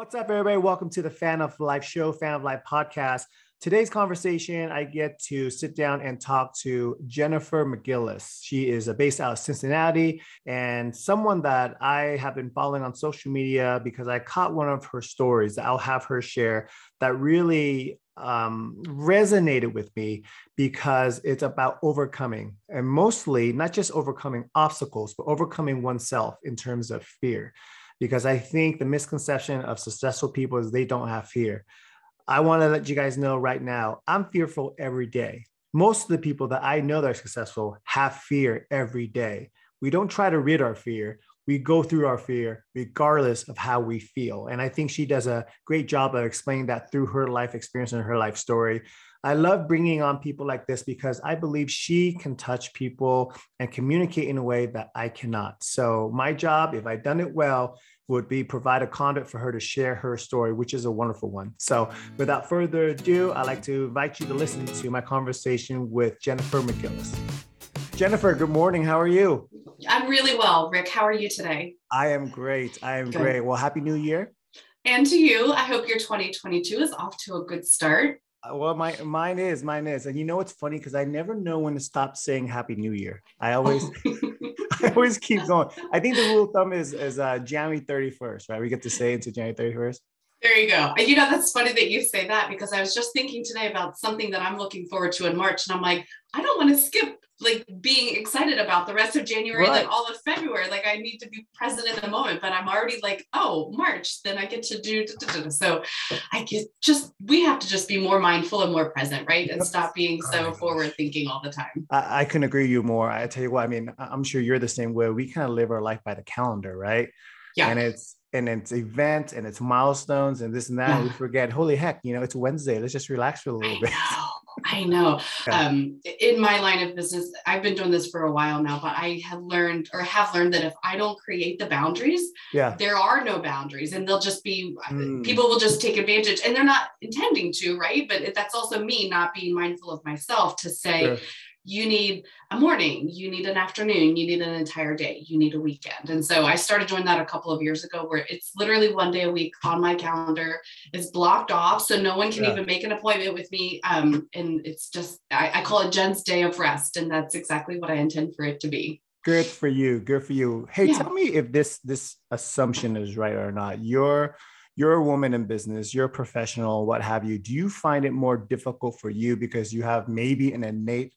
What's up, everybody? Welcome to the Fan of Life show, Fan of Life podcast. Today's conversation, I get to sit down and talk to Jennifer McGillis. She is based out of Cincinnati and someone that I have been following on social media because I caught one of her stories that I'll have her share that really um, resonated with me because it's about overcoming and mostly not just overcoming obstacles, but overcoming oneself in terms of fear because I think the misconception of successful people is they don't have fear. I want to let you guys know right now, I'm fearful every day. Most of the people that I know that are successful have fear every day. We don't try to rid our fear. We go through our fear regardless of how we feel. And I think she does a great job of explaining that through her life experience and her life story. I love bringing on people like this because I believe she can touch people and communicate in a way that I cannot. So, my job, if I've done it well, would be provide a conduit for her to share her story, which is a wonderful one. So, without further ado, I'd like to invite you to listen to my conversation with Jennifer McGillis. Jennifer, good morning. How are you? I'm really well. Rick, how are you today? I am great. I am good. great. Well, happy new year. And to you, I hope your 2022 is off to a good start. Uh, well, my mine is mine is, and you know what's funny because I never know when to stop saying Happy New Year. I always, I always keep going. I think the rule of thumb is is uh, January thirty first, right? We get to say into January thirty first. There you go. You know, that's funny that you say that because I was just thinking today about something that I'm looking forward to in March, and I'm like, I don't want to skip like being excited about the rest of January, right. like all of February. Like I need to be present in the moment, but I'm already like, oh, March, then I get to do. So I get just we have to just be more mindful and more present, right, and stop being so forward thinking all the time. I, I couldn't agree with you more. I tell you what, I mean, I'm sure you're the same way. We kind of live our life by the calendar, right? Yeah. And it's and it's events and it's milestones and this and that. And we forget, holy heck, you know, it's Wednesday. Let's just relax for a little I bit. I know. Yeah. Um, in my line of business, I've been doing this for a while now, but I have learned or have learned that if I don't create the boundaries, yeah, there are no boundaries, and they'll just be mm. people will just take advantage, and they're not intending to, right? But that's also me not being mindful of myself to say. Sure you need a morning, you need an afternoon, you need an entire day, you need a weekend. And so I started doing that a couple of years ago where it's literally one day a week on my calendar. is blocked off. So no one can yeah. even make an appointment with me. Um, and it's just, I, I call it Jen's day of rest. And that's exactly what I intend for it to be. Good for you. Good for you. Hey, yeah. tell me if this this assumption is right or not. You're you're a woman in business, you're a professional, what have you. Do you find it more difficult for you because you have maybe an innate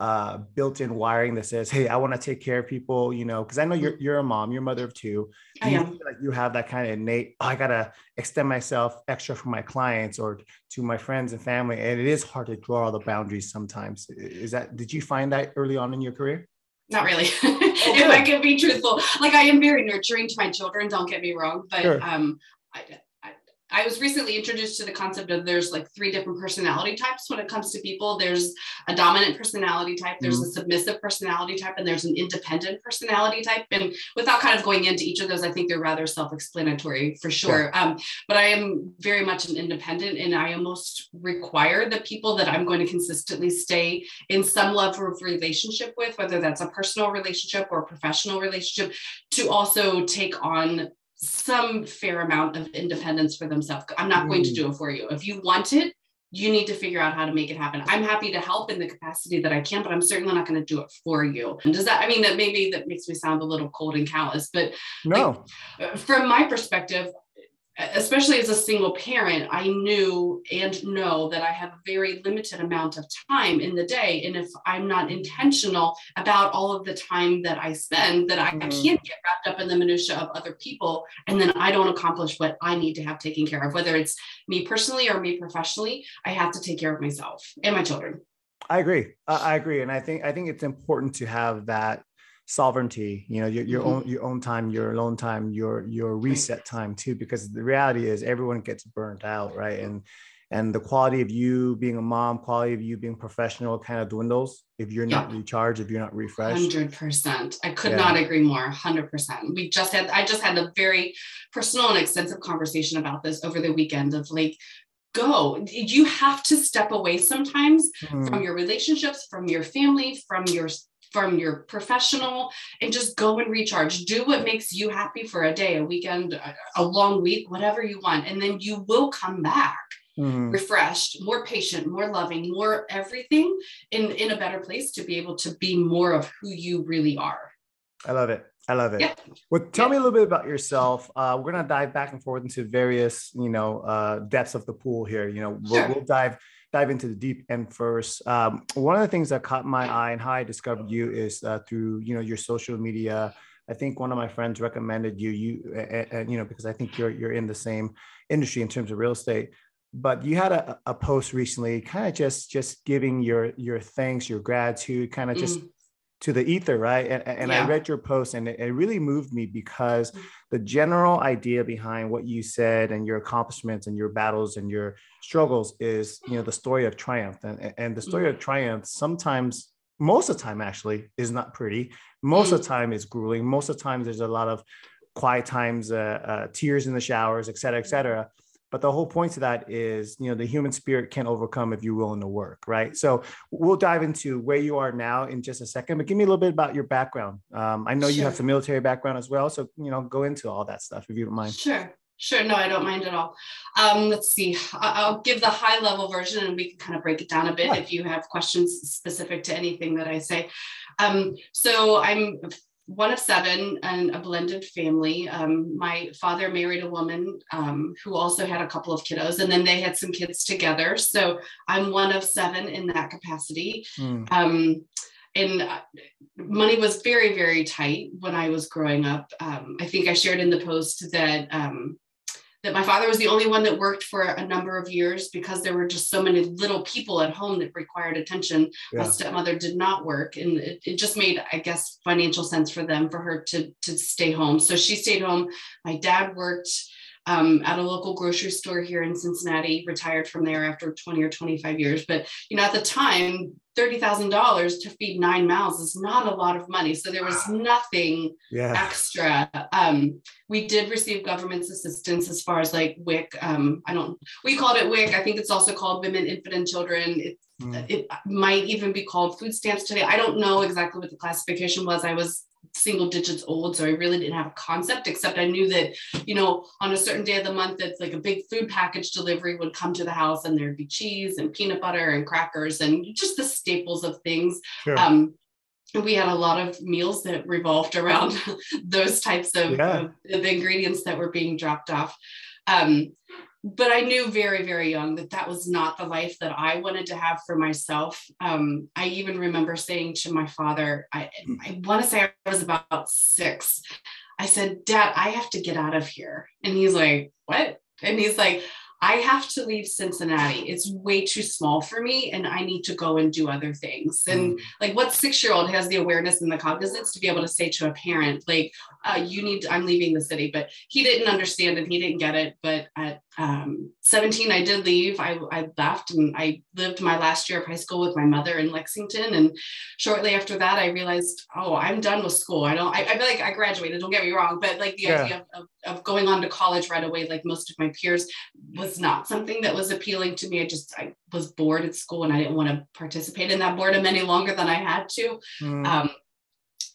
uh, built-in wiring that says, "Hey, I want to take care of people," you know, because I know you're you're a mom, you're a mother of two. I you am. like you have that kind of innate? Oh, I gotta extend myself extra for my clients or to my friends and family, and it is hard to draw all the boundaries sometimes. Is that? Did you find that early on in your career? Not really. Oh, if I can be truthful, like I am very nurturing to my children. Don't get me wrong, but sure. um, I, I was recently introduced to the concept of there's like three different personality types when it comes to people. There's a dominant personality type, there's mm-hmm. a submissive personality type, and there's an independent personality type. And without kind of going into each of those, I think they're rather self-explanatory for sure. Um, but I am very much an independent, and I almost require the people that I'm going to consistently stay in some level of relationship with, whether that's a personal relationship or a professional relationship, to also take on some fair amount of independence for themselves. I'm not going to mm. do it for you. If you want it, you need to figure out how to make it happen. I'm happy to help in the capacity that I can, but I'm certainly not going to do it for you. And does that, I mean, that maybe that makes me sound a little cold and callous, but no, like, from my perspective, especially as a single parent, I knew and know that I have a very limited amount of time in the day. And if I'm not intentional about all of the time that I spend, that I, mm-hmm. I can't get wrapped up in the minutia of other people. And then I don't accomplish what I need to have taken care of, whether it's me personally or me professionally, I have to take care of myself and my children. I agree. I agree. And I think, I think it's important to have that sovereignty you know your, your mm-hmm. own your own time your alone time your your reset time too because the reality is everyone gets burnt out right and and the quality of you being a mom quality of you being professional kind of dwindles if you're not recharged if you're not refreshed 100% i could yeah. not agree more 100% we just had i just had a very personal and extensive conversation about this over the weekend of like go you have to step away sometimes mm-hmm. from your relationships from your family from your from your professional and just go and recharge. Do what makes you happy for a day, a weekend, a, long week, whatever you want. And then you will come back mm-hmm. refreshed, more patient, more loving, more everything in, in a better place to be able to be more of who you really are. I love it. I love it. Yeah. Well, tell yeah. me a little bit about yourself. Uh, we're gonna dive back and forth into various, you know, uh, depths of the pool here. You know, we'll, sure. we'll dive dive into the deep end first. Um, one of the things that caught my eye and how I discovered you is uh, through, you know, your social media. I think one of my friends recommended you, you, and, you know, because I think you're you're in the same industry in terms of real estate but you had a, a post recently kind of just just giving your your thanks your gratitude kind of just mm. To the ether right and, and yeah. i read your post and it, it, really moved me because mm. the general idea behind what you said and your accomplishments and your battles and your struggles is you know the story of triumph and, and the story mm. of triumph sometimes most of the time actually is not pretty most of the mm. time is grueling most of the times there's a lot of quiet times uh, uh, tears in the showers et cetera et cetera but the whole point to that is you know the human spirit can overcome if you're willing to work right so we'll dive into where you are now in just a second but give me a little bit about your background um, i know sure. you have some military background as well so you know go into all that stuff if you don't mind sure Sure, no, I don't mind at all. Um, let's see. I'll give the high level version and we can kind of break it down a bit yeah. if you have questions specific to anything that I say. Um, so I'm one of seven and a blended family. Um, my father married a woman um, who also had a couple of kiddos, and then they had some kids together. So I'm one of seven in that capacity. Mm. Um, and uh, money was very, very tight when I was growing up. Um, I think I shared in the post that um, that my father was the only one that worked for a number of years because there were just so many little people at home that required attention. Yeah. My stepmother did not work, and it, it, just made, I guess, financial sense for them for her to to stay home. So she stayed home. My dad worked um, at a local grocery store here in Cincinnati, retired from there after 20 or 25 years. But, you know, at the time, $30,000 to feed nine mouths is not a lot of money. So there was nothing yeah. extra. Um, we did receive government's assistance as far as like WIC. Um, I don't, we called it WIC. I think it's also called Women, Infant, and Children. It, mm. it might even be called food stamps today. I don't know exactly what the classification was. I was single digits old so i really didn't have a concept except i knew that you know on a certain day of the month it's like a big food package delivery would come to the house and there'd be cheese and peanut butter and crackers and just the staples of things sure. um, we had a lot of meals that revolved around those types of, yeah. of, of, ingredients that were being dropped off um, but I knew very, very young that that was not the life that I wanted to have for myself. Um, I even remember saying to my father, I, I want to say I was about six. I said, Dad, I have to get out of here. And he's like, What? And he's like, I have to leave Cincinnati. It's way too small for me, and I need to go and do other things. And mm. like, what six year old has the awareness and the cognizance to be able to say to a parent, like, uh, "You need, I'm leaving the city," but he didn't understand and he didn't get it. But at um, 17, I did leave. I, I left and I lived my last year of high school with my mother in Lexington. And shortly after that, I realized, oh, I'm done with school. I don't. I, I feel like I graduated. Don't get me wrong, but like the yeah. idea of, of, of going on to college right away, like most of my peers, was was not something that was appealing to me. I just I was bored at school and I didn't want to participate in that boredom any longer than I had to. Mm. Um,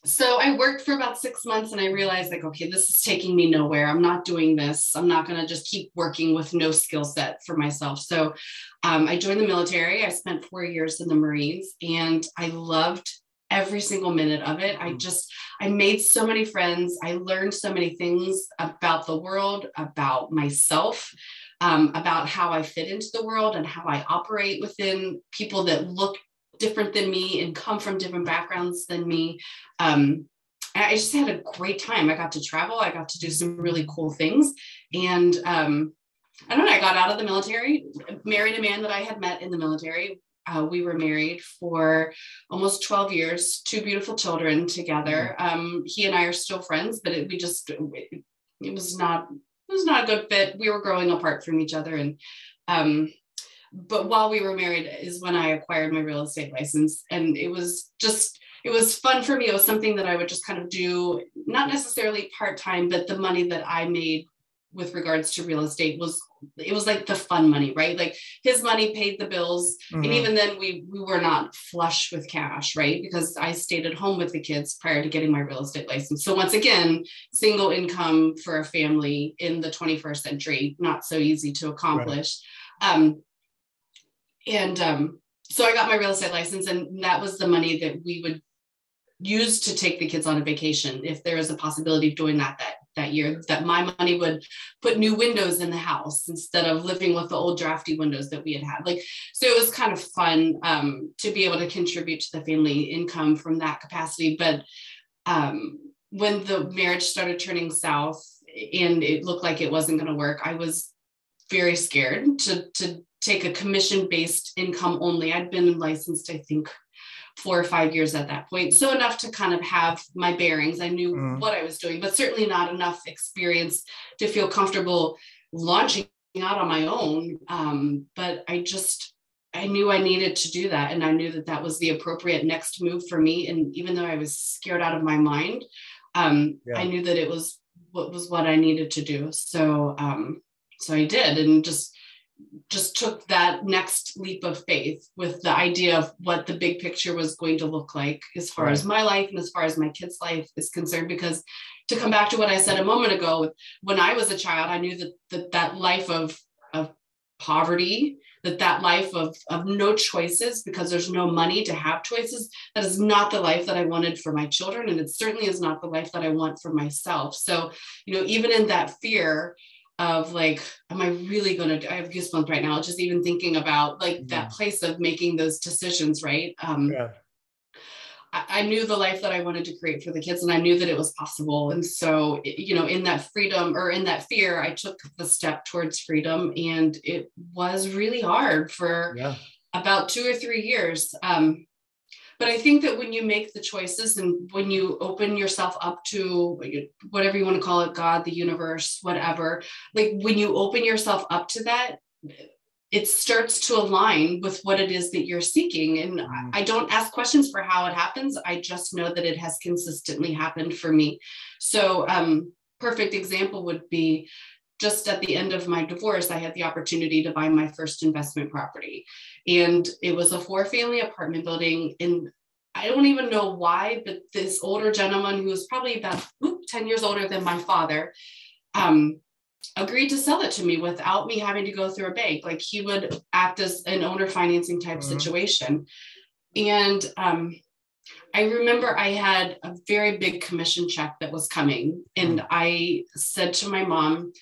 so I worked for about six months and I realized like, okay, this is taking me nowhere. I'm not doing this. I'm not going to just keep working with no skill set for myself. So um, I joined the military. I spent four years in the Marines and I loved every single minute of it. I mm. just, I made so many friends. I learned so many things about the world, about myself um, about how I fit into the world and how I operate within people that look different than me and come from different backgrounds than me. Um, I just had a great time. I got to travel, I got to do some really cool things. And um, I don't know, I got out of the military, married a man that I had met in the military. Uh, we were married for almost 12 years, two beautiful children together. Mm-hmm. Um, he and I are still friends, but it, we just, it, it was not it was not a good fit. We were growing apart from each other. And, um, but while we were married is when I acquired my real estate license. And it was just, it was fun for me. It was something that I would just kind of do, not necessarily part time, but the money that I made with regards to real estate was it was like the fun money right like his money paid the bills mm-hmm. and even then we we were not flush with cash right because i stayed at home with the kids prior to getting my real estate license so once again single income for a family in the 21st century not so easy to accomplish right. um and um so i got my real estate license and that was the money that we would use to take the kids on a vacation if there was a possibility of doing that that that year that my money would put new windows in the house instead of living with the old drafty windows that we had had. Like so it was kind of fun um, to be able to contribute to the family income from that capacity. But um, when the marriage started turning south and it looked like it wasn't going to work i was very scared to to take a commission based income only. I'd been licensed i think four or five years at that point. So enough to kind of have my bearings. I knew mm. what I was doing, but certainly not enough experience to feel comfortable launching out on my own. Um, but I just, I knew I needed to do that. And I knew that that was the appropriate next move for me. And even though I was scared out of my mind, um, yeah. I knew that it was what was what I needed to do. So, um, so I did, and just just took that next leap of faith with the idea of what the big picture was going to look like as far right. as my life and as far as my kids' life is concerned. Because to come back to what I said a moment ago, when I was a child, I knew that that, that life of, of poverty, that that life of, of no choices because there's no money to have choices, that is not the life that I wanted for my children. And it certainly is not the life that I want for myself. So, you know, even in that fear, of like, am I really going to, I have goosebumps right now, just even thinking about like mm-hmm. that place of making those decisions, right? Um, yeah. I, I knew the life that I wanted to create for the kids and I knew that it was possible. And so, you know, in that freedom or in that fear, I took the step towards freedom and it was really hard for yeah. about two or three years. Um, but I think that when you make the choices and when you open yourself up to whatever you want to call it, God, the universe, whatever, like when you open yourself up to that, it starts to align with what it is that you're seeking. And mm-hmm. I don't ask questions for how it happens. I just know that it has consistently happened for me. So, um, perfect example would be just at the end of my divorce, I had the opportunity to buy my first investment property. And it was a four family apartment building. And I don't even know why, but this older gentleman who was probably about whoop, 10 years older than my father um, agreed to sell it to me without me having to go through a bank. Like he would act as an owner financing type mm-hmm. situation. And um, I remember I had a very big commission check that was coming. And mm. I said to my mom,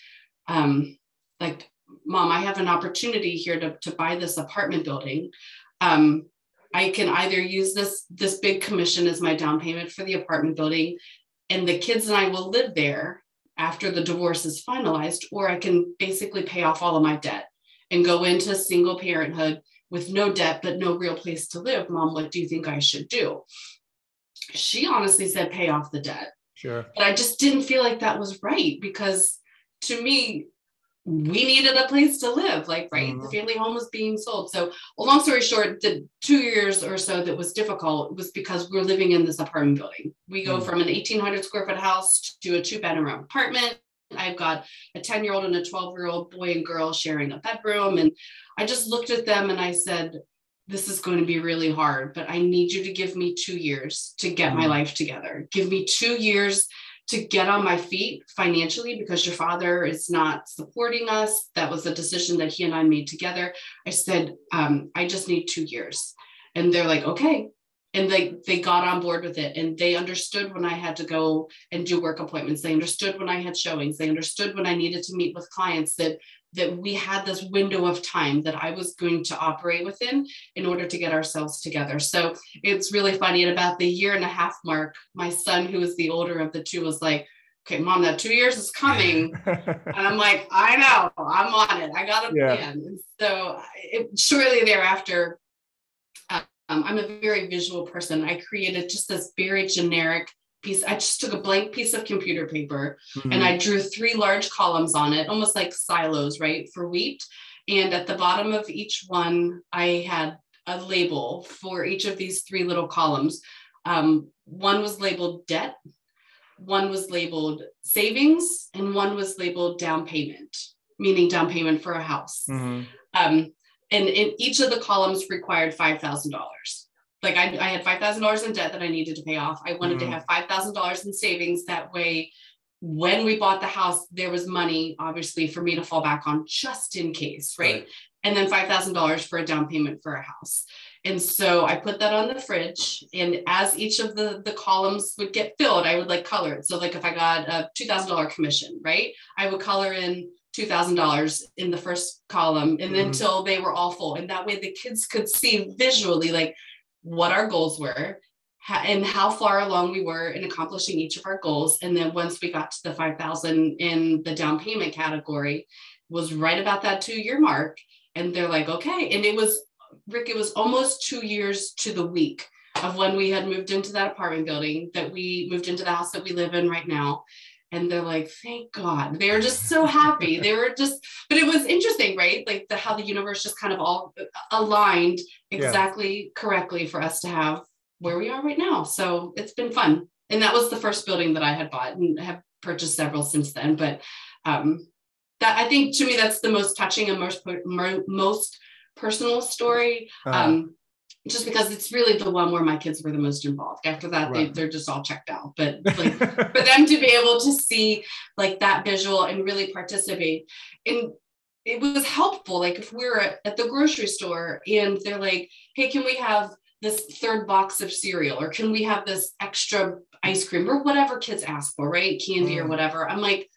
um, like, mom, I have an opportunity here to, to buy this apartment building. Um, I can either use this this big commission as my down payment for the apartment building, and the kids and I will live there after the divorce is finalized, or I can basically pay off all of my debt and go into single parenthood with no debt but no real place to live. Mom, what do you think I should do? She honestly said, pay off the debt. Sure. But I just didn't feel like that was right because to me, we needed a place to live like right mm-hmm. the family home was being sold so well, long story short the two years or so that was difficult was because we are living in this apartment building we go mm-hmm. from an 1800 square foot house to a two bedroom apartment i've got a 10 year old and a 12 year old boy and girl sharing a bedroom and i just looked at them and i said this is going to be really hard but i need you to give me two years to get mm-hmm. my life together give me two years to get on my feet financially because your father is not supporting us. That was a decision that he and I made together. I said, um, I just need two years. And they're like, okay. And they they got on board with it and they understood when I had to go and do work appointments. They understood when I had showings. They understood when I needed to meet with clients that that we had this window of time that I was going to operate within in order to get ourselves together. So it's really funny. At about the year and a half mark, my son, who is the older of the two, was like, okay, mom, that two years is coming. and I'm like, I know, I'm on it. I got a yeah. plan. And so it, shortly thereafter, um, I'm a very visual person. I created just this very generic piece. I just took a blank piece of computer paper mm-hmm. and I drew three large columns on it, almost like silos, right, for wheat. And at the bottom of each one, I had a label for each of these three little columns. Um, one was labeled debt, one was labeled savings and one was labeled down payment, meaning down payment for a house. Mm-hmm. Um, and in each of the columns required $5,000. Like I, I had $5,000 in debt that I needed to pay off. I wanted mm-hmm. to have $5,000 in savings. That way, when we bought the house, there was money, obviously, for me to fall back on just in case, right? right. And then $5,000 for a down payment for a house. And so I put that on the fridge. And as each of the, the columns would get filled, I would like color it. So, like if I got a $2,000 commission, right? I would color in $2,000 in the first column and then until mm-hmm. they were all full. And that way the kids could see visually like what our goals were and how far along we were in accomplishing each of our goals. And then once we got to the 5,000 in the down payment category, was right about that two year mark. And they're like, okay. And it was Rick, it was almost two years to the week of when we had moved into that apartment building that we moved into the house that we live in right now. And they're like, thank God. They were just so happy. they were just, but it was interesting, right? Like the how the universe just kind of all aligned exactly yeah. correctly for us to have where we are right now. So it's been fun. And that was the first building that I had bought and have purchased several since then. But um, that I think to me that's the most touching and most most personal story. Uh-huh. Um, just because it's really the one where my kids were the most involved. After that, right. they, they're just all checked out. But like for them to be able to see like that visual and really participate, and it was helpful. Like if we are at, at the grocery store and they're like, "Hey, can we have this third box of cereal, or can we have this extra ice cream, or whatever kids ask for, right? Candy mm. or whatever." I'm like,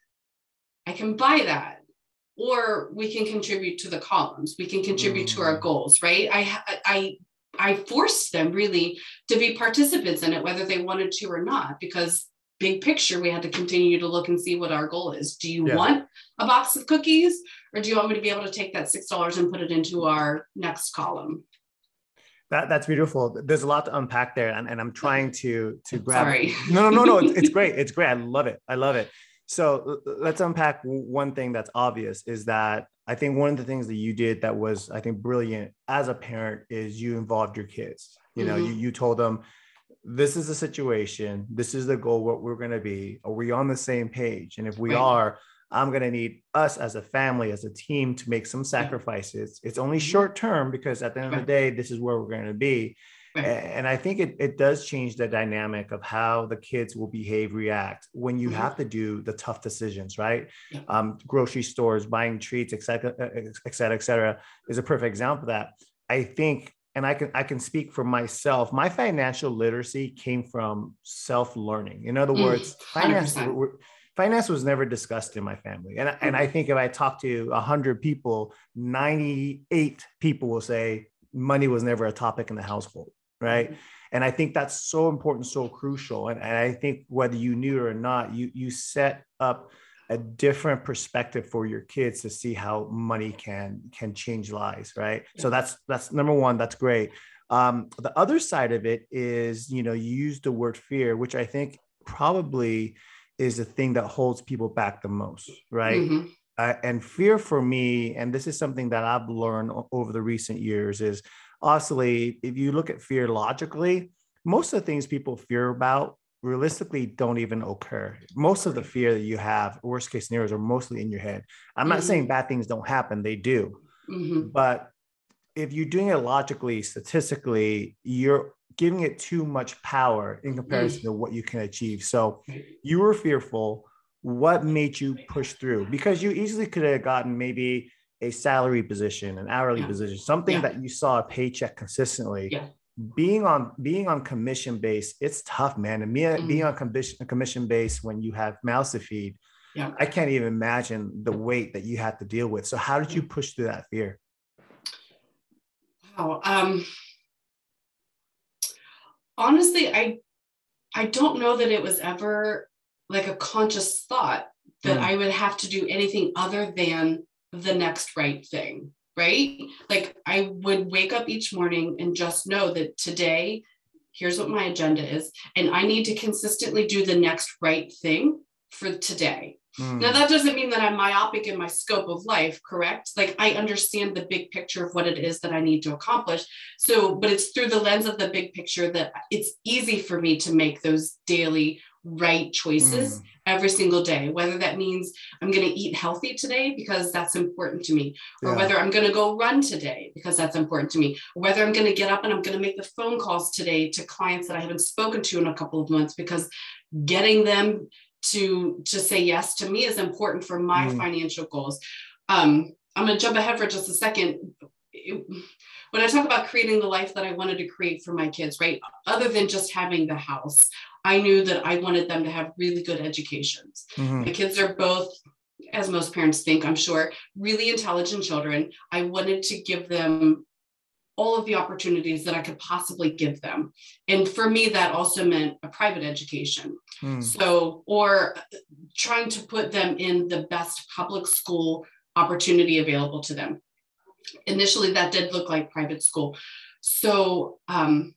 I can buy that or we can contribute to the columns we can contribute mm. to our mm. goals right i i i forced them really to be participants in it whether they wanted to or not because big picture we had to continue to look and see what our goal is do you yeah. want a box of cookies or do you want me to be able to take that six dollars and put it into our next column that, that's beautiful. There's a lot to unpack there, and, and I'm trying to to grab. Sorry. No, no, no, no. It's, it's great. It's great. I love it. I love it. So let's unpack one thing that's obvious is that I think one of the things that you did that was, I think, brilliant as a parent is you involved your kids. You know, mm-hmm. you, you told them, this is the situation, this is the goal, what we're going to be. Are we on the same page? And if we right. are, I'm going to need us as a family, as a team to make some sacrifices. It's only mm-hmm. short term because at the end of the day, this is where we're going to be. And I think it, it does change the dynamic of how the kids will behave, react when you mm-hmm. have to do the tough decisions, right? Yeah. Um, grocery stores, buying treats, et cetera, et cetera, et cetera, is a perfect example of that. I think, and I can I can speak for myself. My financial literacy came from self learning. In other mm, words, finance finance was never discussed in my family. And, and I think if I talk to 100 people, 98 people will say money was never a topic in the household right? Mm-hmm. and i think that's so important so crucial and, and i think whether you knew it or not you you set up a different perspective for your kids to see how money can can change lives right? So that's that's number one that's great. Um, the other side of it is you know you use the word fear which i think probably is the thing that holds people back the most right? Mm-hmm. uh, and fear for me and this is something that i've learned over the recent years is honestly, if you look at fear logically, most of the things people fear about realistically don't even occur. Most of the fear that you have, worst case scenarios, are mostly in your head. I'm not mm-hmm. saying bad things don't happen, they do. Mm-hmm. But if you're doing it logically, statistically, you're giving it too much power in comparison mm-hmm. to what you can achieve. So you were fearful. What made you push through? Because you easily could have gotten maybe a salary position, an hourly yeah. position, something yeah. that you saw a paycheck consistently. Yeah. Being on being on commission base, it's tough, man. And me, mm-hmm. being on commission commission base when you have mouths to feed, yeah. I can't even imagine the weight that you had to deal with. So how did you push through that fear? Wow. Um, honestly, I I don't know that it was ever like a conscious thought that mm. I would have to do anything other than the next right thing, right? Like I would wake up each morning and just know that today, here's what my agenda is. And I need to consistently do the next right thing for today. Mm. Now, that doesn't mean that I'm myopic in my scope of life, correct? Like, I understand the big picture of what it is that I need to accomplish. So, but it's through the lens of the big picture that it's easy for me to make those daily right choices mm. every single day, whether that means I'm going to eat healthy today because that's important to me, or yeah. whether I'm going to go run today because that's important to me, or whether I'm going to get up and I'm going to make the phone calls today to clients that I haven't spoken to in a couple of months because getting them to to say yes to me is important for my mm. financial goals. Um, I'm going to jump ahead for just a second. It, when I talk about creating the life that I wanted to create for my kids, right? Other than just having the house, I knew that I wanted them to have really good educations. Mm-hmm. My kids are both, as most parents think, I'm sure, really intelligent children. I wanted to give them all of the opportunities that I could possibly give them. And for me, that also meant a private education. Mm. So, or trying to put them in the best public school opportunity available to them. Initially, that did look like private school. So, um,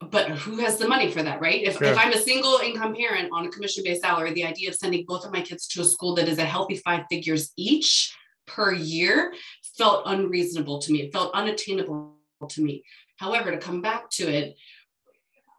but who has the money for that, right? If, sure. if I'm a single income parent on a commission based salary, the idea of sending both of my kids to a school that is a healthy five figures each per year felt unreasonable to me. It felt unattainable to me. However, to come back to it,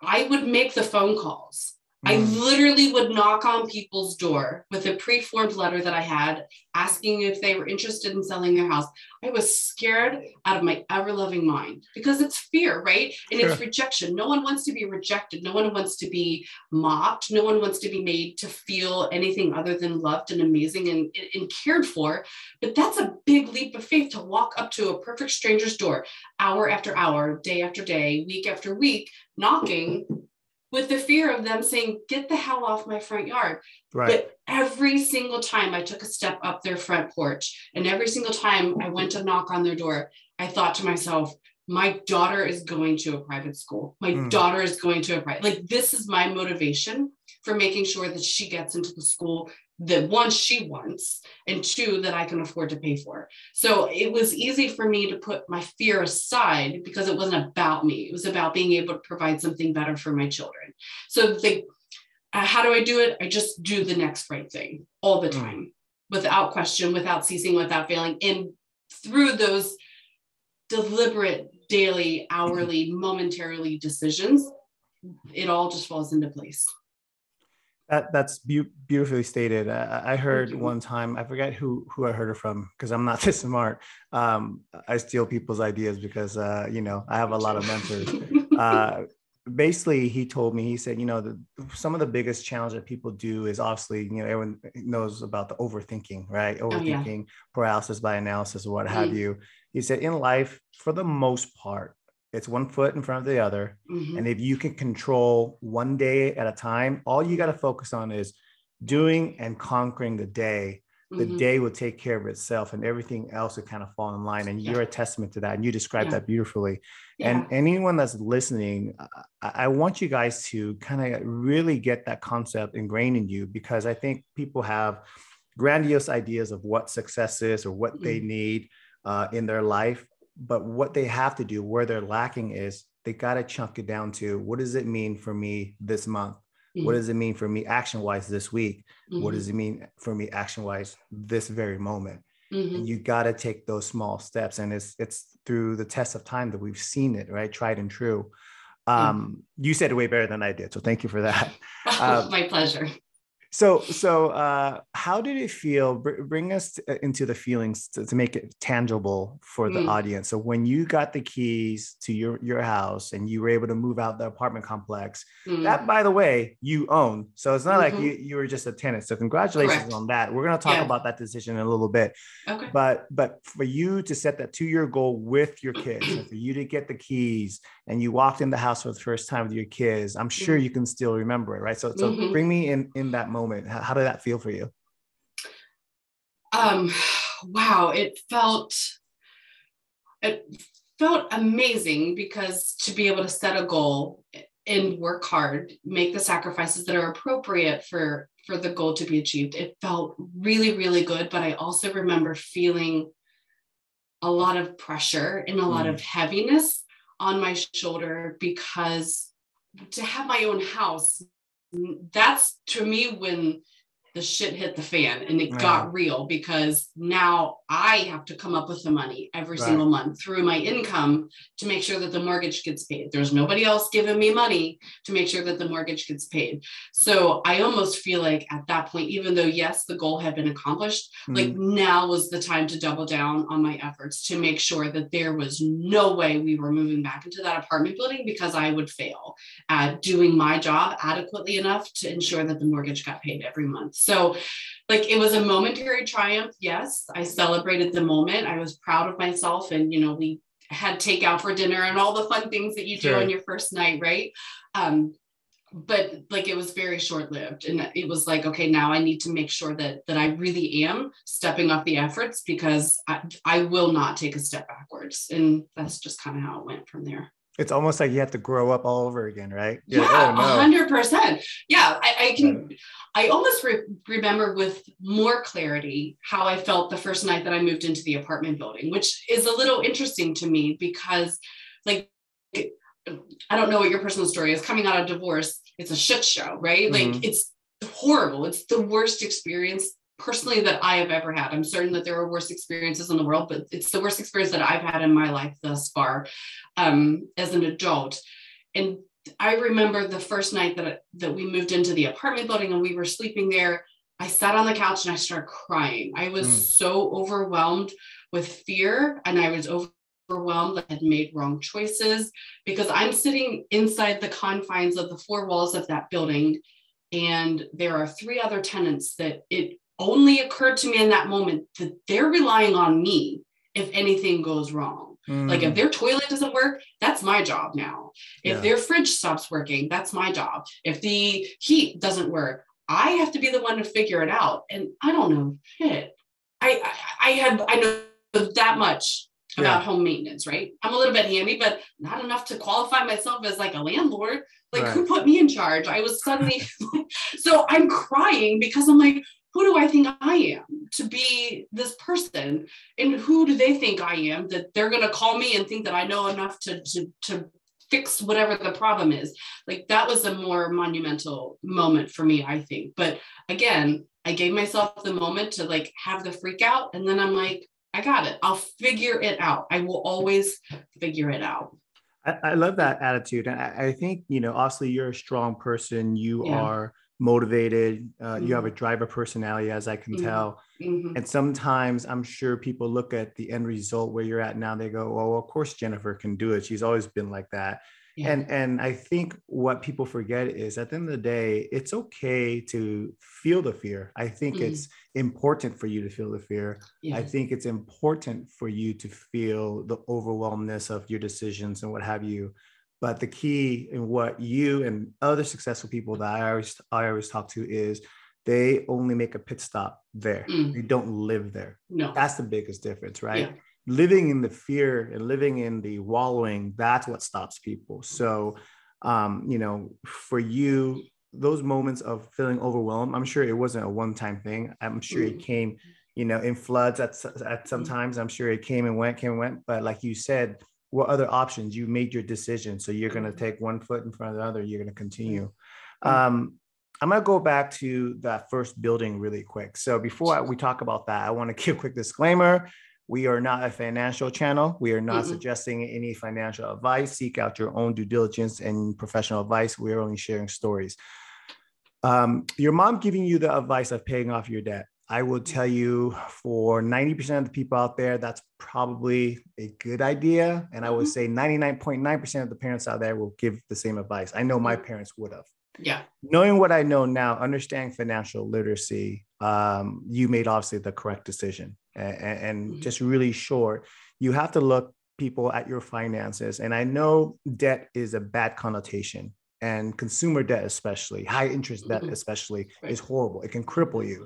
I would make the phone calls. I mm. literally would knock on people's door with a pre-formed letter that I had asking if they were interested in selling their house. I was scared out of my ever-loving mind because it's fear, right? And sure. it's rejection. No one wants to be rejected. No one wants to be mocked. No one wants to be made to feel anything other than loved and amazing and, and cared for. But that's a big leap of faith to walk up to a perfect stranger's door hour after hour, day after day, week after week, knocking with the fear of them saying, get the hell off my front yard. Right. But every single time I took a step up their front porch, and every single time I went to knock on their door, I thought to myself, my daughter is going to a private school. My mm. daughter is going to a private, like, this is my motivation for making sure that she gets into the school the one she wants and two that I can afford to pay for. So it was easy for me to put my fear aside because it wasn't about me. It was about being able to provide something better for my children. So the uh, how do I do it? I just do the next right thing all the hmm. time mm. without question, without ceasing, without failing. And through those deliberate daily, hourly, momentarily decisions, it all just falls into place. That that's be- beautifully stated. I, I heard one time, I forget who who I heard it from because I'm not this smart. Um, I steal people's ideas because uh, you know I have a lot of mentors. uh, basically, he told me he said, you know, the, some of the biggest challenge that people do is obviously, you know, everyone knows about the overthinking, right? Overthinking, oh, yeah. paralysis by analysis, or what have you. He said, in life, for the most part, it's one foot in front of the other. Mm-hmm. And if you can control one day at a time, all you got to focus on is doing and conquering the day. The mm-hmm. day will take care of itself and everything else will kind of fall in line. And yeah. you're a testament to that. And you described yeah. that beautifully. Yeah. And anyone that's listening, I, I want you guys to kind of really get that concept ingrained in you because I think people have grandiose ideas of what success is or what mm-hmm. they need uh, in their life but what they have to do, where they're lacking is they got to chunk it down to what does it mean for me this month? Mm-hmm. What does it mean for me action wise this week? Mm-hmm. What does mm-hmm. it mean for me action wise this very moment? Mm-hmm. you got to take those small steps. And it's, it's through the test of time that we've seen it, right? Tried and true. Um, you said it way better than I did. So thank you for that. Uh, My pleasure so so uh how did it feel Br- bring us to, uh, into the feelings to, to, make it tangible for the mm. audience so when you got the keys to your your house and you were able to move out the apartment complex mm. that by the way you own so it's not mm-hmm. like you, you were just a tenant so congratulations Correct. on that we're going to talk yeah. about that decision in a little bit okay but but for you to set that two year goal with your kids for you to get the keys and you walked in the house for the first time with your kids i'm sure mm-hmm. you can still remember it right so so mm-hmm. bring me in in that moment moment? How, how did that feel for you? Um, wow, it felt it felt amazing because to be able to set a goal and work hard, make the sacrifices that are appropriate for for the goal to be achieved. It felt really, really good. But I also remember feeling a lot of pressure and a lot mm. of heaviness on my shoulder because to have my own house that's to me when the shit hit the fan and it got real because now I have to come up with the money every right. single month through my income to make sure that the mortgage gets paid. There's nobody else giving me money to make sure that the mortgage gets paid. So I almost feel like at that point, even though, yes, the goal had been accomplished, mm-hmm. like now was the time to double down on my efforts to make sure that there was no way we were moving back into that apartment building because I would fail at doing my job adequately enough to ensure that the mortgage got paid every month. So, like, it was a momentary triumph. Yes, I celebrated the moment. I was proud of myself. And, you know, we had takeout for dinner and all the fun things that you do on your first night, right? Um, but like it was very short lived and it was like okay now i need to make sure that that i really am stepping up the efforts because i, I will not take a step backwards and that's just kind of how it went from there it's almost like you have to grow up all over again, right? yeah, oh, hundred percent. Yeah, I, I, can. I almost re- remember with more clarity how I felt the first night that I moved into the apartment building, which is a little interesting to me because, like, I don't know what your personal story is. Coming out of divorce, it's a shit show, right? Mm-hmm. Like, it's horrible. It's the worst experience personally that I have ever had. I'm certain that there are worse experiences in the world, but it's the worst experience that I've had in my life thus far um, as an adult. And I remember the first night that, that we moved into the apartment building and we were sleeping there. I sat on the couch and I started crying. I was mm. so overwhelmed with fear and I was overwhelmed that I had made wrong choices because I'm sitting inside the confines of the four walls of that building and there are three other tenants that it only occurred to me in that moment that they're relying on me if anything goes wrong. Mm. Like if mm. their toilet doesn't work, that's my job now. If yeah. their fridge stops working, that's my job. If the heat doesn't work, I have to be the one to figure it out. And I don't know shit. I I, I have I know that much about yeah. home maintenance, right? I'm a little bit handy, but not enough to qualify myself as like a landlord. Like right. who put me in charge? I was suddenly so I'm crying because I'm like, who do I think I am to be this person? And who do they think I am that they're going to call me and think that I know enough to, to, to fix whatever the problem is? Like that was a more monumental moment for me, I think. But again, I gave myself the moment to like have the freak out. And then I'm like, I got it. I'll figure it out. I will always figure it out. I, I love that attitude. And I, I, think, you know, obviously you're a strong person. You yeah. are motivated. Uh, mm-hmm. You have a mm-hmm. driver personality, as I can mm-hmm. tell. Mm-hmm. And sometimes I'm sure people look at the end result where you're at now. They go, "Well, of course Jennifer can do it. She's always been like that." Yeah. And and I think what people forget is at the end of the day, it's okay to feel the fear. I think mm-hmm. it's important for you to feel the fear. Yeah. I think it's important for you to feel the overwhelmness of your decisions and what have you. But the key in what you and other successful people that I always I always talk to is they only make a pit stop there. Mm. They don't live there. No. That's the biggest difference, right? Yeah. Living in the fear and living in the wallowing, that's what stops people. So um, you know, for you, those moments of feeling overwhelmed, I'm sure it wasn't a one-time thing. I'm sure mm. it came, you know, in floods at at sometimes. I'm sure it came and went, came and went. But like you said, what other options? You made your decision so you're going to mm-hmm. take one foot in front of the other you're going to continue. Mm-hmm. um, i'm going to go back to that first building really quick. So before we talk about that i want to give a quick disclaimer. We are not a financial channel. We are not mm-hmm. suggesting any financial advice. Seek out your own due diligence and professional advice. We're only sharing stories. Um, your mom giving you the advice of paying off your debt I will tell you for 90% of the people out there, that's probably a good idea. And I would mm-hmm. say 99.9% of the parents out there will give the same advice. I know my mm-hmm. parents would have. Yeah. Knowing what I know now, understanding financial literacy, um, you made obviously the correct decision. And, and mm-hmm. just really short, you have to look people at your finances. And I know debt is a bad connotation and consumer debt, especially high interest debt, mm-hmm. especially, right. is horrible. It can cripple you.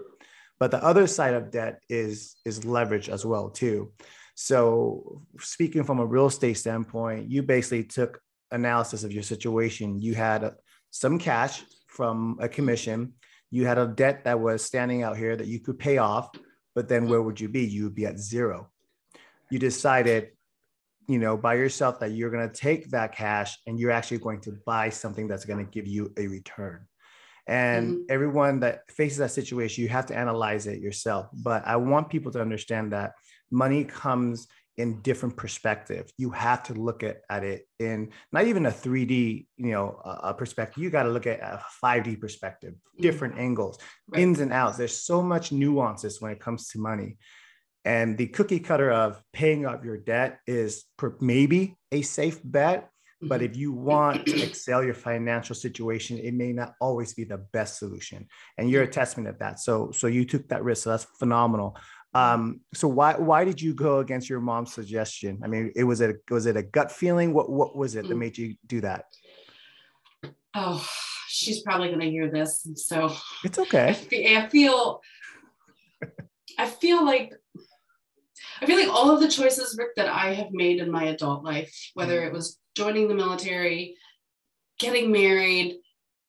But the other side of debt is is leverage as well too. So speaking from a real estate standpoint, you basically took analysis of your situation. You had some cash from a commission. You had a debt that was standing out here that you could pay off, but then where would you be? You would be at zero. You decided, you know, by yourself that you're going to take that cash and you're actually going to buy something that's going to give you a return. And mm-hmm. everyone that faces that situation, you have to analyze it yourself. But I want people to understand that money comes in different perspective. You have to look at, at it in not even a 3D, you know, a perspective. You got to look at a 5D perspective, mm-hmm. different mm-hmm. angles, right. ins and outs. There's so much nuances when it comes to money. And the cookie cutter of paying off your debt is maybe a safe bet. But if you want to excel your financial situation, it may not always be the best solution. And you're a testament of that. So, so you took that risk. So that's phenomenal. Um, so why why did you go against your mom's suggestion? I mean, it was it was it a gut feeling? What what was it that mm. made you do that? Oh, she's probably going to hear this, so it's okay. I feel, I feel I feel like I feel like all of the choices, Rick, that I have made in my adult life, whether mm. it was joining the military, getting married,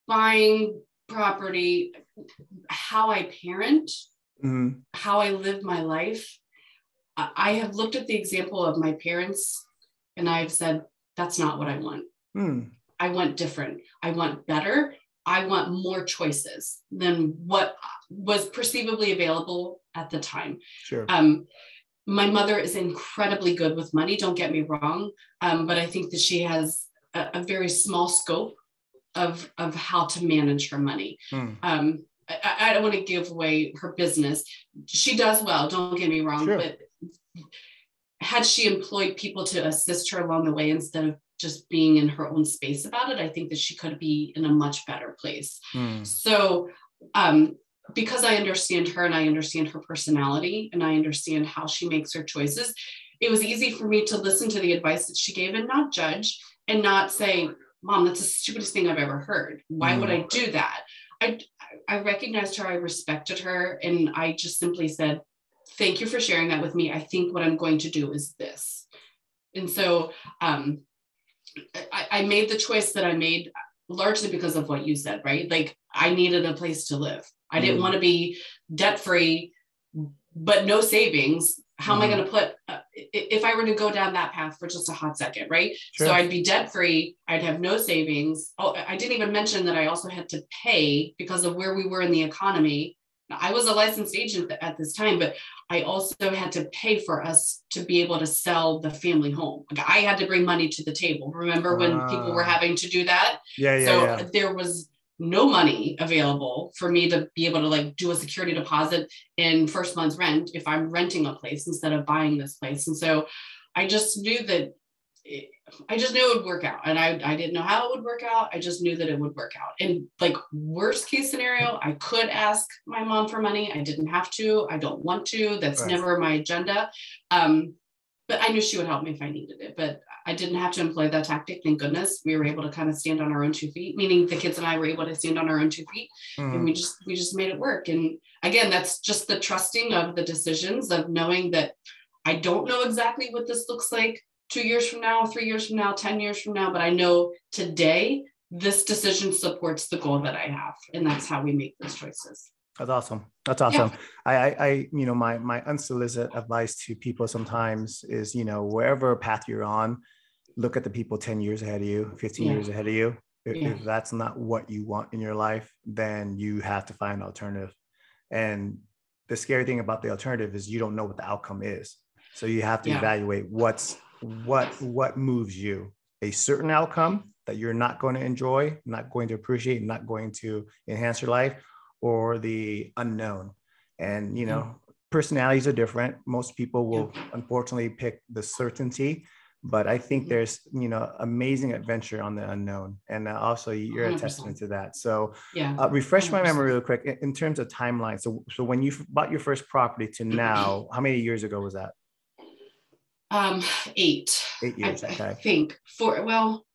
buying property, how I parent, mm-hmm. how I live my life. I have looked at the example of my parents and I've said, that's not what I want. Mm. I want different. I want better. I want more choices than what was perceivably available at the time. Sure. Um, my mother is incredibly good with money, don't get me wrong. Um, but I think that she has a, a, very small scope of, of how to manage her money. Mm. Um, I, I don't want to give away her business. She does well, don't get me wrong, sure. but had she employed people to assist her along the way instead of just being in her own space about it, I think that she could be in a much better place. Mm. So, um, because I understand her and I understand her personality and I understand how she makes her choices, it was easy for me to listen to the advice that she gave and not judge and not say, Mom, that's the stupidest thing I've ever heard. Why mm. would I do that? I, I recognized her, I respected her, and I just simply said, Thank you for sharing that with me. I think what I'm going to do is this. And so um, I, I made the choice that I made largely because of what you said, right? Like I needed a place to live. I didn't mm. want to be debt free, but no savings how mm-hmm. am I going to put, uh, if I were to go down that path for just a hot second, right? Sure. So I'd be debt free. I'd have no savings. Oh, I didn't even mention that I also had to pay because of where we were in the economy. I was a licensed agent at this time, but I also had to pay for us to be able to sell the family home. Like I had to bring money to the table. Remember when uh, people were ah. having to do that? Yeah, yeah. So yeah. there was no money available for me to be able to like do a security deposit in first month's rent if I'm renting a place instead of buying this place. And so I just knew that it, I just knew it would work out. And I, I didn't know how it would work out. I just knew that it would work out. And like worst case scenario, I could ask my mom for money. I didn't have to. I don't want to. That's right. never my agenda. Um, but I knew she would help me if I needed it. But I didn't have to employ that tactic. Thank goodness. We were able to kind of stand on our own two feet, meaning the kids and I were able to stand on our own two feet. Mm. And we just we just made it work. And again, that's just the trusting of the decisions of knowing that I don't know exactly what this looks like two years from now, three years from now, 10 years from now, but I know today this decision supports the goal that I have. And that's how we make those choices. That's awesome. That's awesome. Yeah. I, I, I, you know, my my unsolicited advice to people sometimes is, you know, wherever path you're on, look at the people 10 years ahead of you, 15 yeah. years ahead of you. If, yeah. if, that's not what you want in your life, then you have to find an alternative. And the scary thing about the alternative is you don't know what the outcome is. So you have to evaluate what's what what moves you. A certain outcome that you're not going to enjoy, not going to appreciate, not going to enhance your life, or the unknown. And, you know, mm. personalities are different. Most people will yeah. unfortunately pick the certainty, but I think there's, you know, amazing adventure on the unknown. And uh, also you're 100%. a testament to that. So yeah, uh, refresh 100%. my memory real quick in, in terms of timeline. So, so when you bought your first property to now, how many years ago was that? Um, eight. Eight years. I, okay. I think four. well,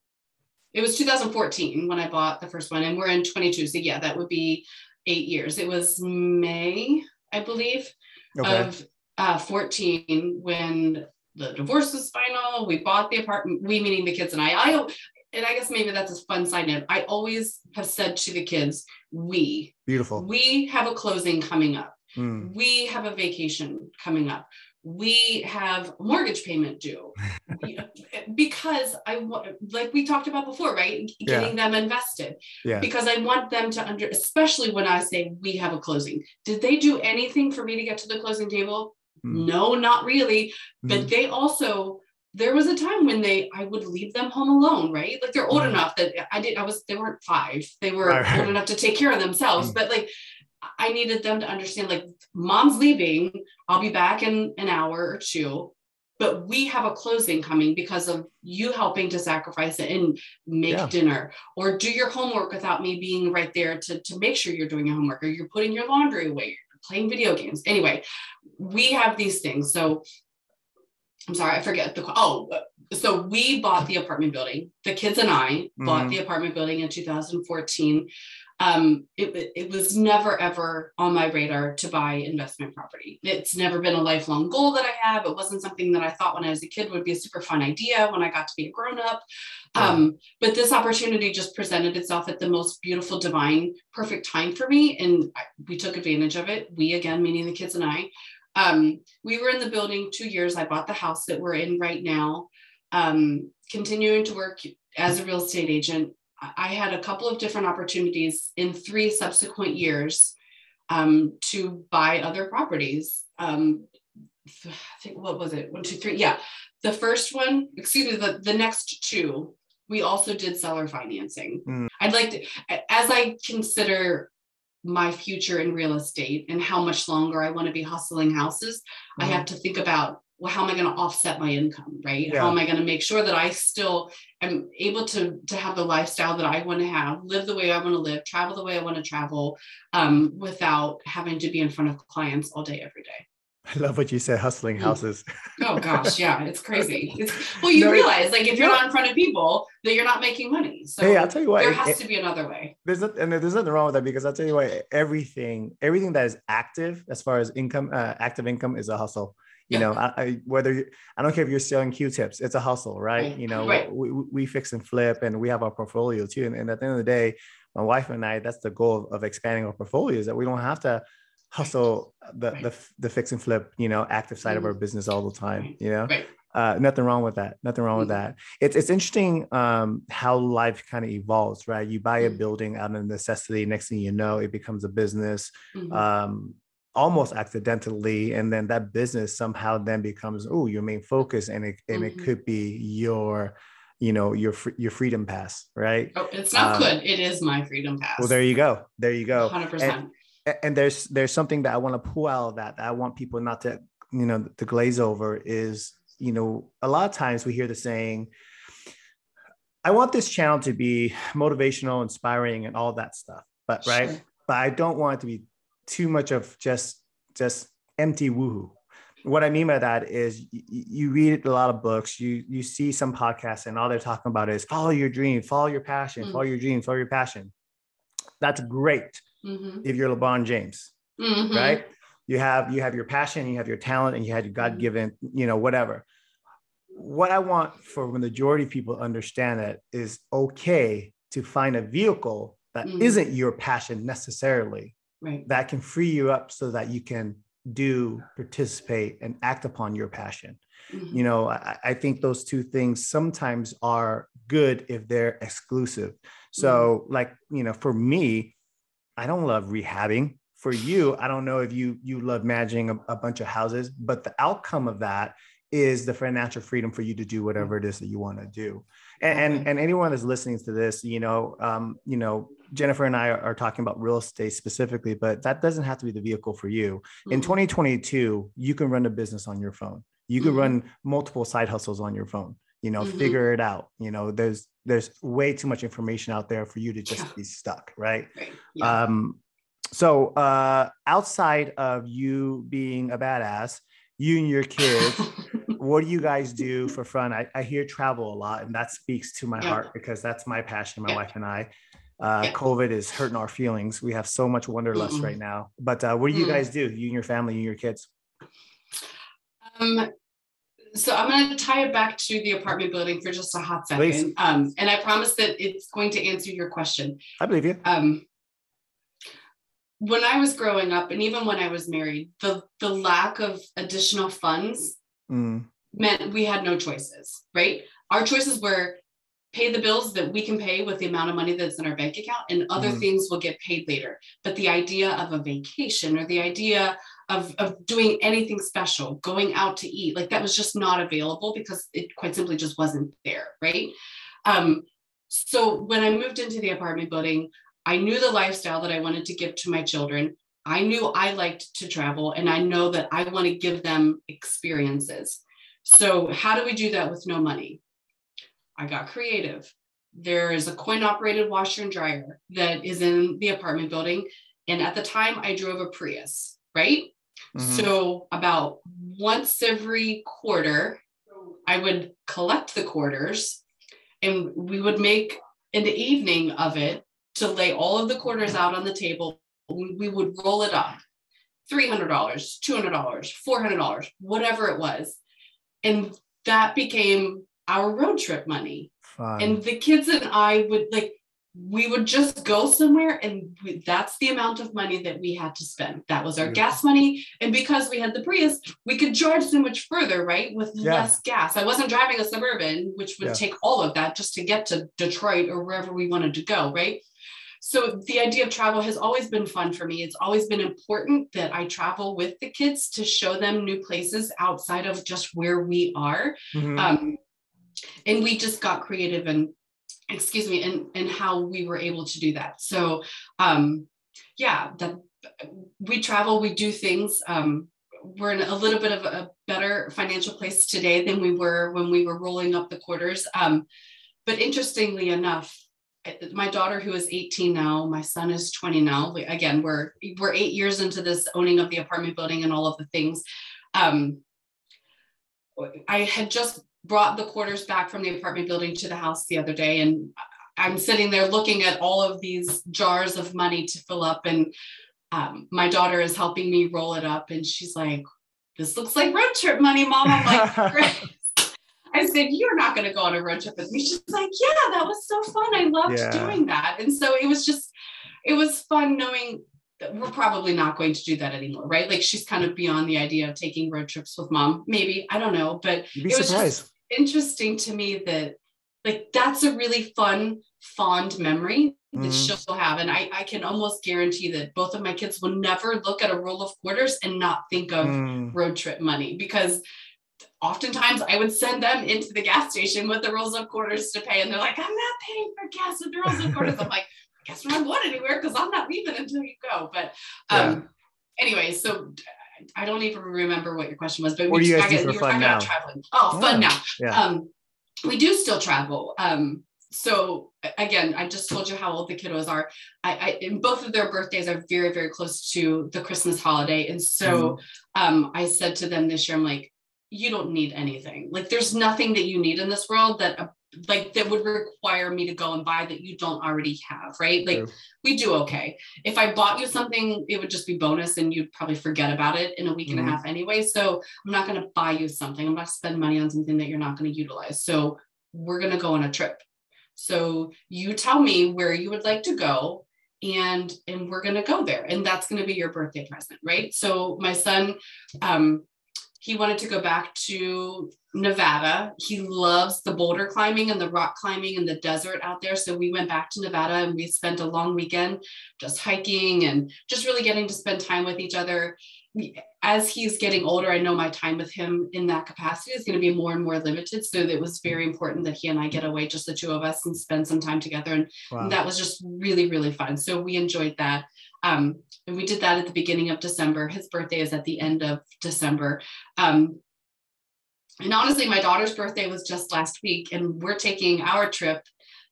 it was 2014 when I bought the first one and we're in 22. So yeah, that would be eight years. It was May, I believe, okay. of uh, 14 when the divorce was final. We bought the apartment, we meaning the kids and I. I and I guess maybe that's a fun side note. I always have said to the kids, we beautiful. We have a closing coming up. Mm. We have a vacation coming up. We have mortgage payment due because I want, like we talked about before, right? Getting yeah. them invested. Yeah. Because I want them to under, especially when I say we have a closing. Did they do anything for me to get to the closing table? Mm. No, not really. But mm. they also, there was a time when they, I would leave them home alone, right? Like they're old mm. enough that I did, I was, they weren't five. They were right. old enough to take care of themselves. Mm. But like, I needed them to understand like mom's leaving. I'll be back in an hour or two, but we have a closing coming because of you helping to sacrifice it and make yeah. dinner or do your homework without me being right there to, to make sure you're doing your homework or you're putting your laundry away, you're playing video games. Anyway, we have these things. So I'm sorry, I forget the oh, so we bought the apartment building. The kids and I mm-hmm. bought the apartment building in 2014 um, it, it was never ever on my radar to buy investment property. It's never been a lifelong goal that I have. It wasn't something that I thought when I was a kid would be a super fun idea when I got to be a grown up. Um, but this opportunity just presented itself at the most beautiful, divine, perfect time for me. And I, we took advantage of it. We, again, meaning the kids and I. Um, we were in the building two years. I bought the house that we're in right now, um, continuing to work as a real estate agent I had a couple of different opportunities in three subsequent years um, to buy other properties. Um, I think what was it? One, two, three. Yeah. The first one, excuse me, the, the next two, we also did seller financing. Mm. I'd like to, as I consider my future in real estate and how much longer I want to be hustling houses, mm. I have to think about well, how am I going to offset my income, right? Yeah. How am I going to make sure that I still am able to to have the lifestyle that I want to have, live the way I want to live, travel the way I want to travel, um, without having to be in front of clients all day, every day. I love what you said, hustling mm. houses. oh gosh, yeah, it's crazy. It's, well, you no, realize like if you're not in front of people, that you're not making money. So hey, I'll tell you what, there has it, to be another way. There's not, and there's nothing wrong with that because I'll tell you what, everything, everything that is active as far as income, uh, active income is a hustle you yeah. know I, I, whether you, i don't care if you're selling q-tips it's a hustle right, right. you know right. We, we fix and flip and we have our portfolio too and, and, at the end of the day my wife and i that's the goal of, of expanding our portfolio is that we don't have to hustle the right. the, the fix and flip you know active side mm-hmm. of our business all the time you know uh, nothing wrong with that. Nothing wrong mm-hmm. with that. It's it's interesting um, how life kind of evolves, right? You buy a mm-hmm. building out of necessity. Next thing you know, it becomes a business. Mm-hmm. Um, almost accidentally and then that business somehow then becomes oh your main focus and it and mm-hmm. it could be your you know your your freedom pass right? Oh it's not um, good. It is my freedom pass. well there you go. There you go. 100% and, and there's there's something that i want to pull out of that, that i want people not to you know to glaze over is you know a lot of times we hear the saying i want this channel to be motivational inspiring and all that stuff but right? Sure. but i don't want it to be too much of just just empty woohoo. What I mean by that is you, you read a lot of books, you you see some podcasts, and all they're talking about is follow your dream, follow your passion, mm-hmm. follow your dreams, follow your passion. That's great mm-hmm. if you're LeBron James, mm-hmm. right? You have you have your passion, you have your talent, and you had your God given, you know, whatever. What I want for the majority of people to understand that is okay to find a vehicle that mm-hmm. not your passion necessarily right. that can free you up so that you can do participate and act upon your passion mm-hmm. you know I, I, think those two things sometimes are good if they're exclusive so mm-hmm. like you know for me i don't love rehabbing for you i don't know if you you love managing a, a bunch of houses but the outcome of that is the financial freedom for you to do whatever it is that you want to do and, and, and anyone that's listening to this you know um, you know Jennifer and I are, talking about real estate specifically, but that doesn't have to be the vehicle for you. Mm-hmm. In 2022, you can run a business on your phone. You can mm-hmm. run multiple side hustles on your phone. You know, mm-hmm. figure it out. You know, there's there's way too much information out there for you to just yeah. be stuck, right? right. Yeah. Um, so uh, outside of you being a badass, you and your kids, what do you guys do for fun? I, I hear travel a lot, and that speaks to my yeah. heart because that's my passion. My wife and I uh, COVID is hurting our feelings. We have so much wanderlust mm right now. But uh, what do you mm guys do, you and your family you and your kids? Um, so I'm going to tie it back to the apartment building for just a hot second. Um, and I promise that it's going to answer your question. I believe you. Um, when I was growing up, and even when I was married, the the lack of additional funds mm. meant we had no choices, right? Our choices were pay the bills that we can pay with the amount of money that's in our bank account and other mm. things will get paid later but the idea of a vacation or the idea of, of doing anything special going out to eat like that was just not available because it quite simply just wasn't there right um, so when i moved into the apartment building i knew the lifestyle that i wanted to give to my children i knew i liked to travel and i know that i want to give them experiences so how do we do that with no money I got creative. There is a coin operated washer and dryer that is in the apartment building. And at the time, I drove a Prius, right? Mm-hmm. So, about once every quarter, I would collect the quarters and we would make an evening of it to lay all of the quarters out on the table. We would roll it up $300, $200, $400, whatever it was. And that became our road trip money. Fun. And the kids and I would like, we would just go somewhere and we, that's the amount of money that we had to spend. That was our yeah. gas money. And because we had the Prius, we could charge so much further, right? With yeah. less gas. I wasn't driving a Suburban, which would yeah. take all of that just to get to Detroit or wherever we wanted to go, right? So the idea of travel has always been fun for me. It's always been important that I travel with the kids to show them new places outside of just where we are. Mm-hmm. Um, and we just got creative and excuse me and and how we were able to do that so um yeah that we travel we do things um we're in a little bit of a better financial place today than we were when we were rolling up the quarters um but interestingly enough my daughter who is 18 now my son is 20 now again we're we're eight years into this owning of the apartment building and all of the things um i had just brought the quarters back from the apartment building to the house the other day and I'm sitting there looking at all of these jars of money to fill up and um, my daughter is helping me roll it up and she's like, this looks like road trip money, mom. I'm like. I said, you're not going to go on a road trip with me. She's like, yeah, that was so fun. I loved yeah. doing that. And so it was just, it was fun knowing that we're probably not going to do that anymore, right? Like she's kind of beyond the idea of taking road trips with mom. Maybe, I don't know, but it was surprised. just interesting to me that like that's a really fun fond memory that mm. she'll have and I, I can almost guarantee that both of my kids will never look at a roll of quarters and not think of mm. road trip money because oftentimes I would send them into the gas station with the rolls of quarters to pay and they're like I'm not paying for gas with the rolls of quarters I'm like I guess we're not going anywhere because I'm not leaving until you go but um yeah. anyway so I don't even remember what your question was, but what we you guys do for fun now? traveling. Oh, yeah. fun now. Yeah. Um, we do still travel. Um, so again, I just told you how old the kiddos are. I, I both of their birthdays are very, very close to the Christmas holiday. And so mm. um, I said to them this year, I'm like, you don't need anything. Like there's nothing that you need in this world that a like that would require me to go and buy that you don't already have, right? Like we do okay. If I bought you something, it would just be bonus and you'd probably forget about it in a week mm-hmm. and a mm-hmm. half anyway. So I'm not going to buy you something. I'm not to spend money on something that you're not going to utilize. So we're going to go on a trip. So you tell me where you would like to go and and we're going to go there and that's going to be your birthday present right so my son um he wanted to go back to Nevada. He loves the boulder climbing and the rock climbing and the desert out there. So we went back to Nevada and we spent a long weekend just hiking and just really getting to spend time with each other. As he's getting older, I know my time with him in that capacity is going to be more and more limited. So it was very important that he and I get away, just the two of us, and spend some time together. And wow. that was just really, really fun. So we enjoyed that. Um, and we did that at the beginning of December. His birthday is at the end of December. Um, and honestly, my daughter's birthday was just last week, and we're taking our trip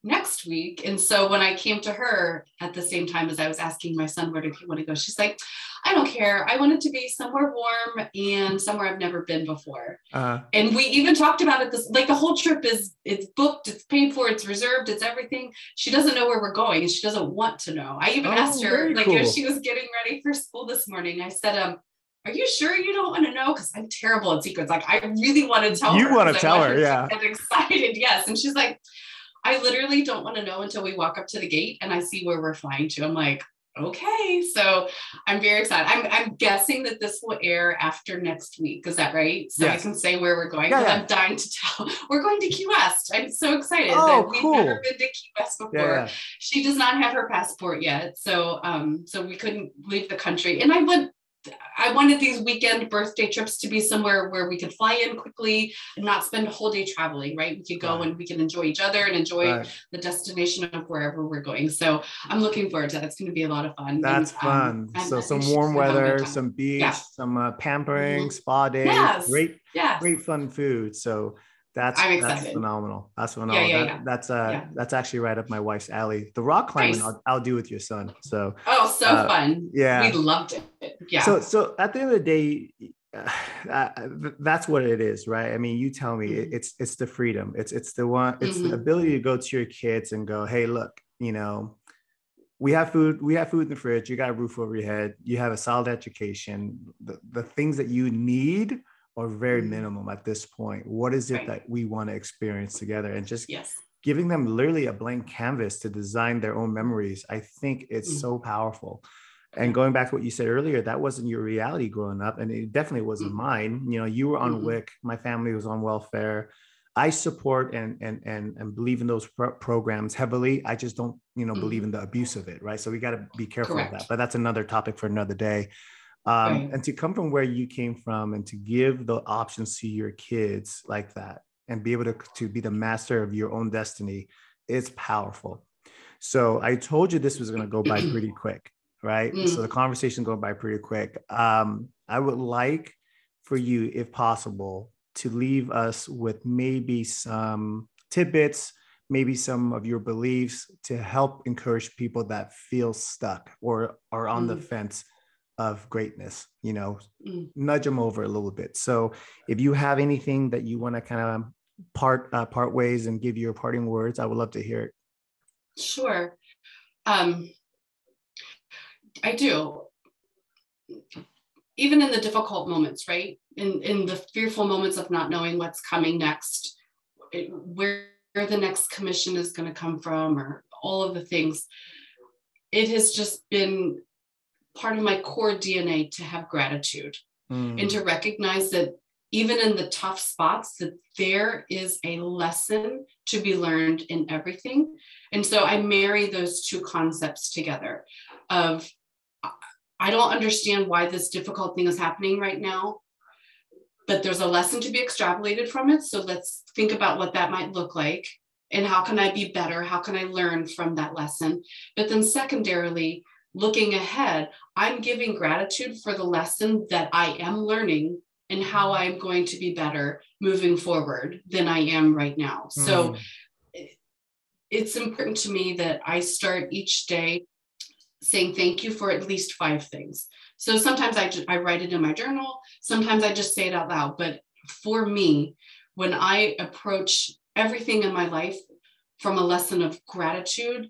next week. And so when I came to her at the same time as I was asking my son, where did he want to go? She's like, I don't care. I want it to be somewhere warm and somewhere I've never been before. Uh-huh. And we even talked about it this like the whole trip is it's booked, it's paid for, it's reserved, it's everything. She doesn't know where we're going and she doesn't want to know. I even oh, asked her, like cool. as she was getting ready for school this morning, I said, um, are you sure you don't want to know? Because I'm terrible at secrets. Like I really want to tell you her. You want to tell her, yeah. And excited, yes. And she's like, I literally don't want to know until we walk up to the gate and I see where we're flying to. I'm like, okay. So I'm very excited. I'm, I'm guessing that this will air after next week. Is that right? So yes. I can say where we're going. Yeah, yeah. I'm dying to tell. We're going to Key West. I'm so excited oh, that we've cool. never been to Key West before. Yeah. She does not have her passport yet. So um, so we couldn't leave the country. And I went I wanted these weekend birthday trips to be somewhere where we could fly in quickly and not spend a whole day traveling, right? We could go right. and we can enjoy each other and enjoy right. the destination of wherever we're going. So I'm looking forward to that. It's going to be a lot of fun. That's and, um, fun. Um, so some warm weather, some beach, yeah. some uh, pampering, mm-hmm. spa days, yes. great, yes. great fun food. So that's that's phenomenal. That's phenomenal. Yeah, yeah, that, That's uh yeah. that's actually right up my wife's alley. The rock climbing nice. I'll, I'll, do with your son. So oh, so uh, fun. Yeah, we loved it. Yeah. So so at the end of the day, uh, that's what it is, right? I mean, you tell me mm-hmm. it's it's the freedom. It's it's the one. It's mm-hmm. the ability to go to your kids and go, hey, look, you know, we have food we have food in the fridge you got a roof over your head you have a solid education the, the things that you need are very mm-hmm. minimum at this point what is it right. that we want to experience together and just yes. giving them literally a blank canvas to design their own memories i think it's mm-hmm. so powerful and going back to what you said earlier that wasn't your reality growing up and it definitely wasn't mm-hmm. mine you know you were on mm-hmm. WIC my family was on welfare i support and and and, and believe in those pro- programs heavily i just don't you know believe mm-hmm. in the abuse of it right so we got to be careful Correct. of that but that's another topic for another day um, right. and to come from where you came from and to give the options to your kids like that and be able to, to be the master of your own destiny is powerful so i told you this was going to go by pretty quick right mm. so the conversation going by pretty quick um, i would like for you if possible to leave us with maybe some tidbits maybe some of your beliefs to help encourage people that feel stuck or are on mm. the fence of greatness you know mm. nudge them over a little bit so if you have anything that you want to kind of part uh, part ways and give your parting words i would love to hear it sure um i do. Even in the difficult moments right? In in the fearful moments of not knowing what's coming next where the next commission is going to come from or all of the things it has just been part of my core DNA to have gratitude mm. and to recognize that even in the tough spots that there is a lesson to be learned in everything. And so i marry those two concepts together of i don't understand why this difficult thing is happening right now but there's a lesson to be extrapolated from it so let's think about what that might look like and how can i be better how can i learn from that lesson but then secondarily looking ahead, I'm giving gratitude for the lesson that I am learning and how I'm going to be better moving forward than I am right now. Mm. So it's important to me that I start each day saying thank you for at least five things. So sometimes I, I write it in my journal, sometimes I just say it out loud. But for me, when I approach everything in my life from a lesson of gratitude,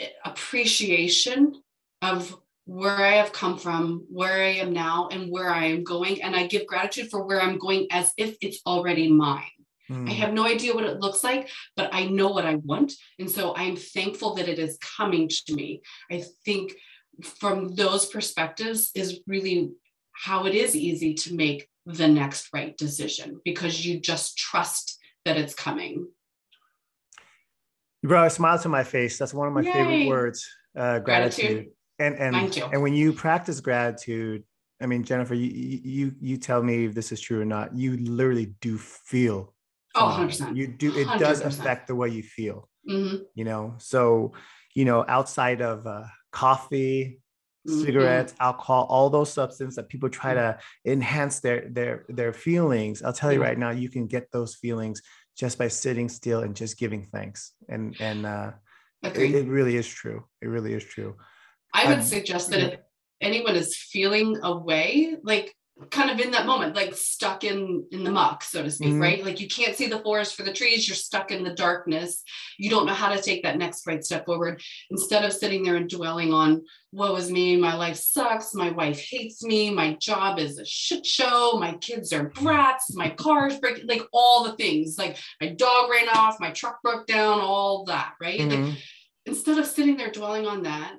eh, appreciation, of where I have come from, where I am now, and where I am going. And I give gratitude for where I'm going as if it's already mine. Mm. I have no idea what it looks like, but I know what I want. And so I'm thankful that it is coming to me. I think from those perspectives is really how it is easy to make the next right decision because you just trust that it's coming. You brought a smile to my face. That's one of my Yay. favorite words. Uh, gratitude. gratitude and and and when you practice gratitude i mean jennifer you you you tell me if this is true or not you literally do feel oh 100%. you do it 100%. does affect the way you feel mm-hmm. you know so you know outside of uh, coffee mm-hmm. cigarettes alcohol all those substances that people try to enhance their their their feelings i'll tell you right now you can get those feelings just by sitting still and just giving thanks and and uh it, it really is true it really is true I would suggest that if anyone is feeling away, like kind of in that moment, like stuck in in the muck, so to speak, mm-hmm. right? Like you can't see the forest for the trees, you're stuck in the darkness. You don't know how to take that next right step forward. Instead of sitting there and dwelling on, woe is me, my life sucks, my wife hates me, my job is a shit show, my kids are brats, my car's breaking, like all the things, like my dog ran off, my truck broke down, all that, right? Mm-hmm. Like, instead of sitting there dwelling on that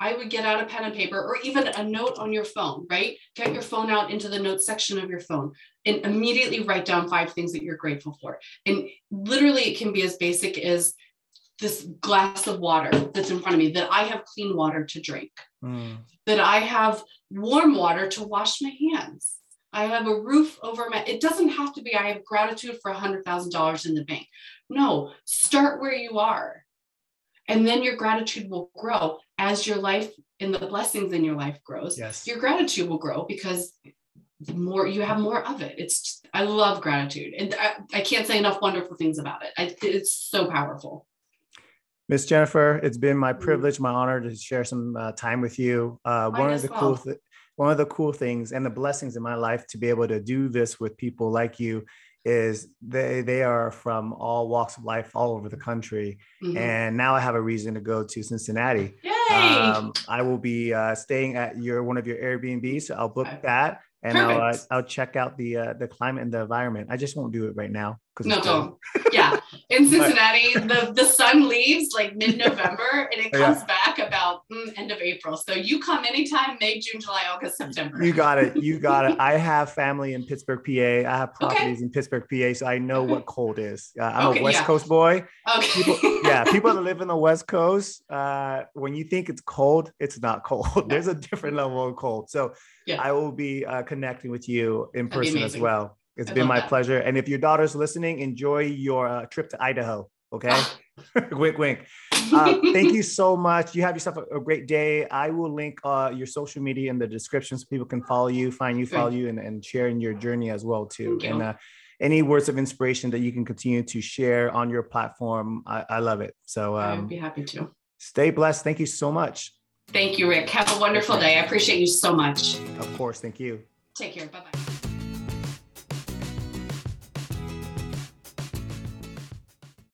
I would get out a pen and paper or even a note on your phone, right? Get your phone out into the notes section of your phone and immediately write down five things that you're grateful for. And literally, it can be as basic as this glass of water that's in front of me, that I have clean water to drink, mm. that I have warm water to wash my hands. I have a roof over my, it doesn't have to be, I have gratitude for $100,000 in the bank. No, start where you are. And then your gratitude will grow as your life and the blessings in your life grows. Yes. Your gratitude will grow because more you have more of it. It's just, I love gratitude, and I, I, can't say enough wonderful things about it. I, it's so powerful. Miss Jennifer, it's been my mm-hmm. privilege, my honor to share some uh, time with you. Uh, one of the well. cool, th- one of the cool things and the blessings in my life to be able to do this with people like you is they they are from all walks of life all over the country mm-hmm. and now i have a reason to go to cincinnati Yay! Um, i will be uh, staying at your one of your airbnbs so i'll book that and I'll, uh, I'll check out the uh, the climate and the environment. I just won't do it right now because no, don't. yeah, in Cincinnati, the the sun leaves like mid November and it comes yeah. back about mm, end of April. So you come anytime May, June, July, August, September. You got it. You got it. I have family in Pittsburgh, PA. I have properties okay. in Pittsburgh, PA, so I know what cold is. Uh, I'm okay, a West yeah. Coast boy. Okay. People, yeah, people that live in the West Coast, uh, when you think it's cold, it's not cold. There's a different level of cold. So yeah. I will be uh, connecting with you in person as well. It's I been my that. pleasure. And if your daughter's listening, enjoy your uh, trip to Idaho. Okay. wink, wink. Uh, thank you so much. You have yourself a, a great day. I will link uh, your social media in the description so people can follow you, find you, follow you, and, and in your journey as well too. And uh, any words of inspiration that you can continue to share on your platform, I, I love it. So um, I'd be happy to. Stay blessed. Thank you so much. Thank you, Rick. Have a wonderful day. I appreciate you so much. Of course. Thank you. Take care. Bye bye.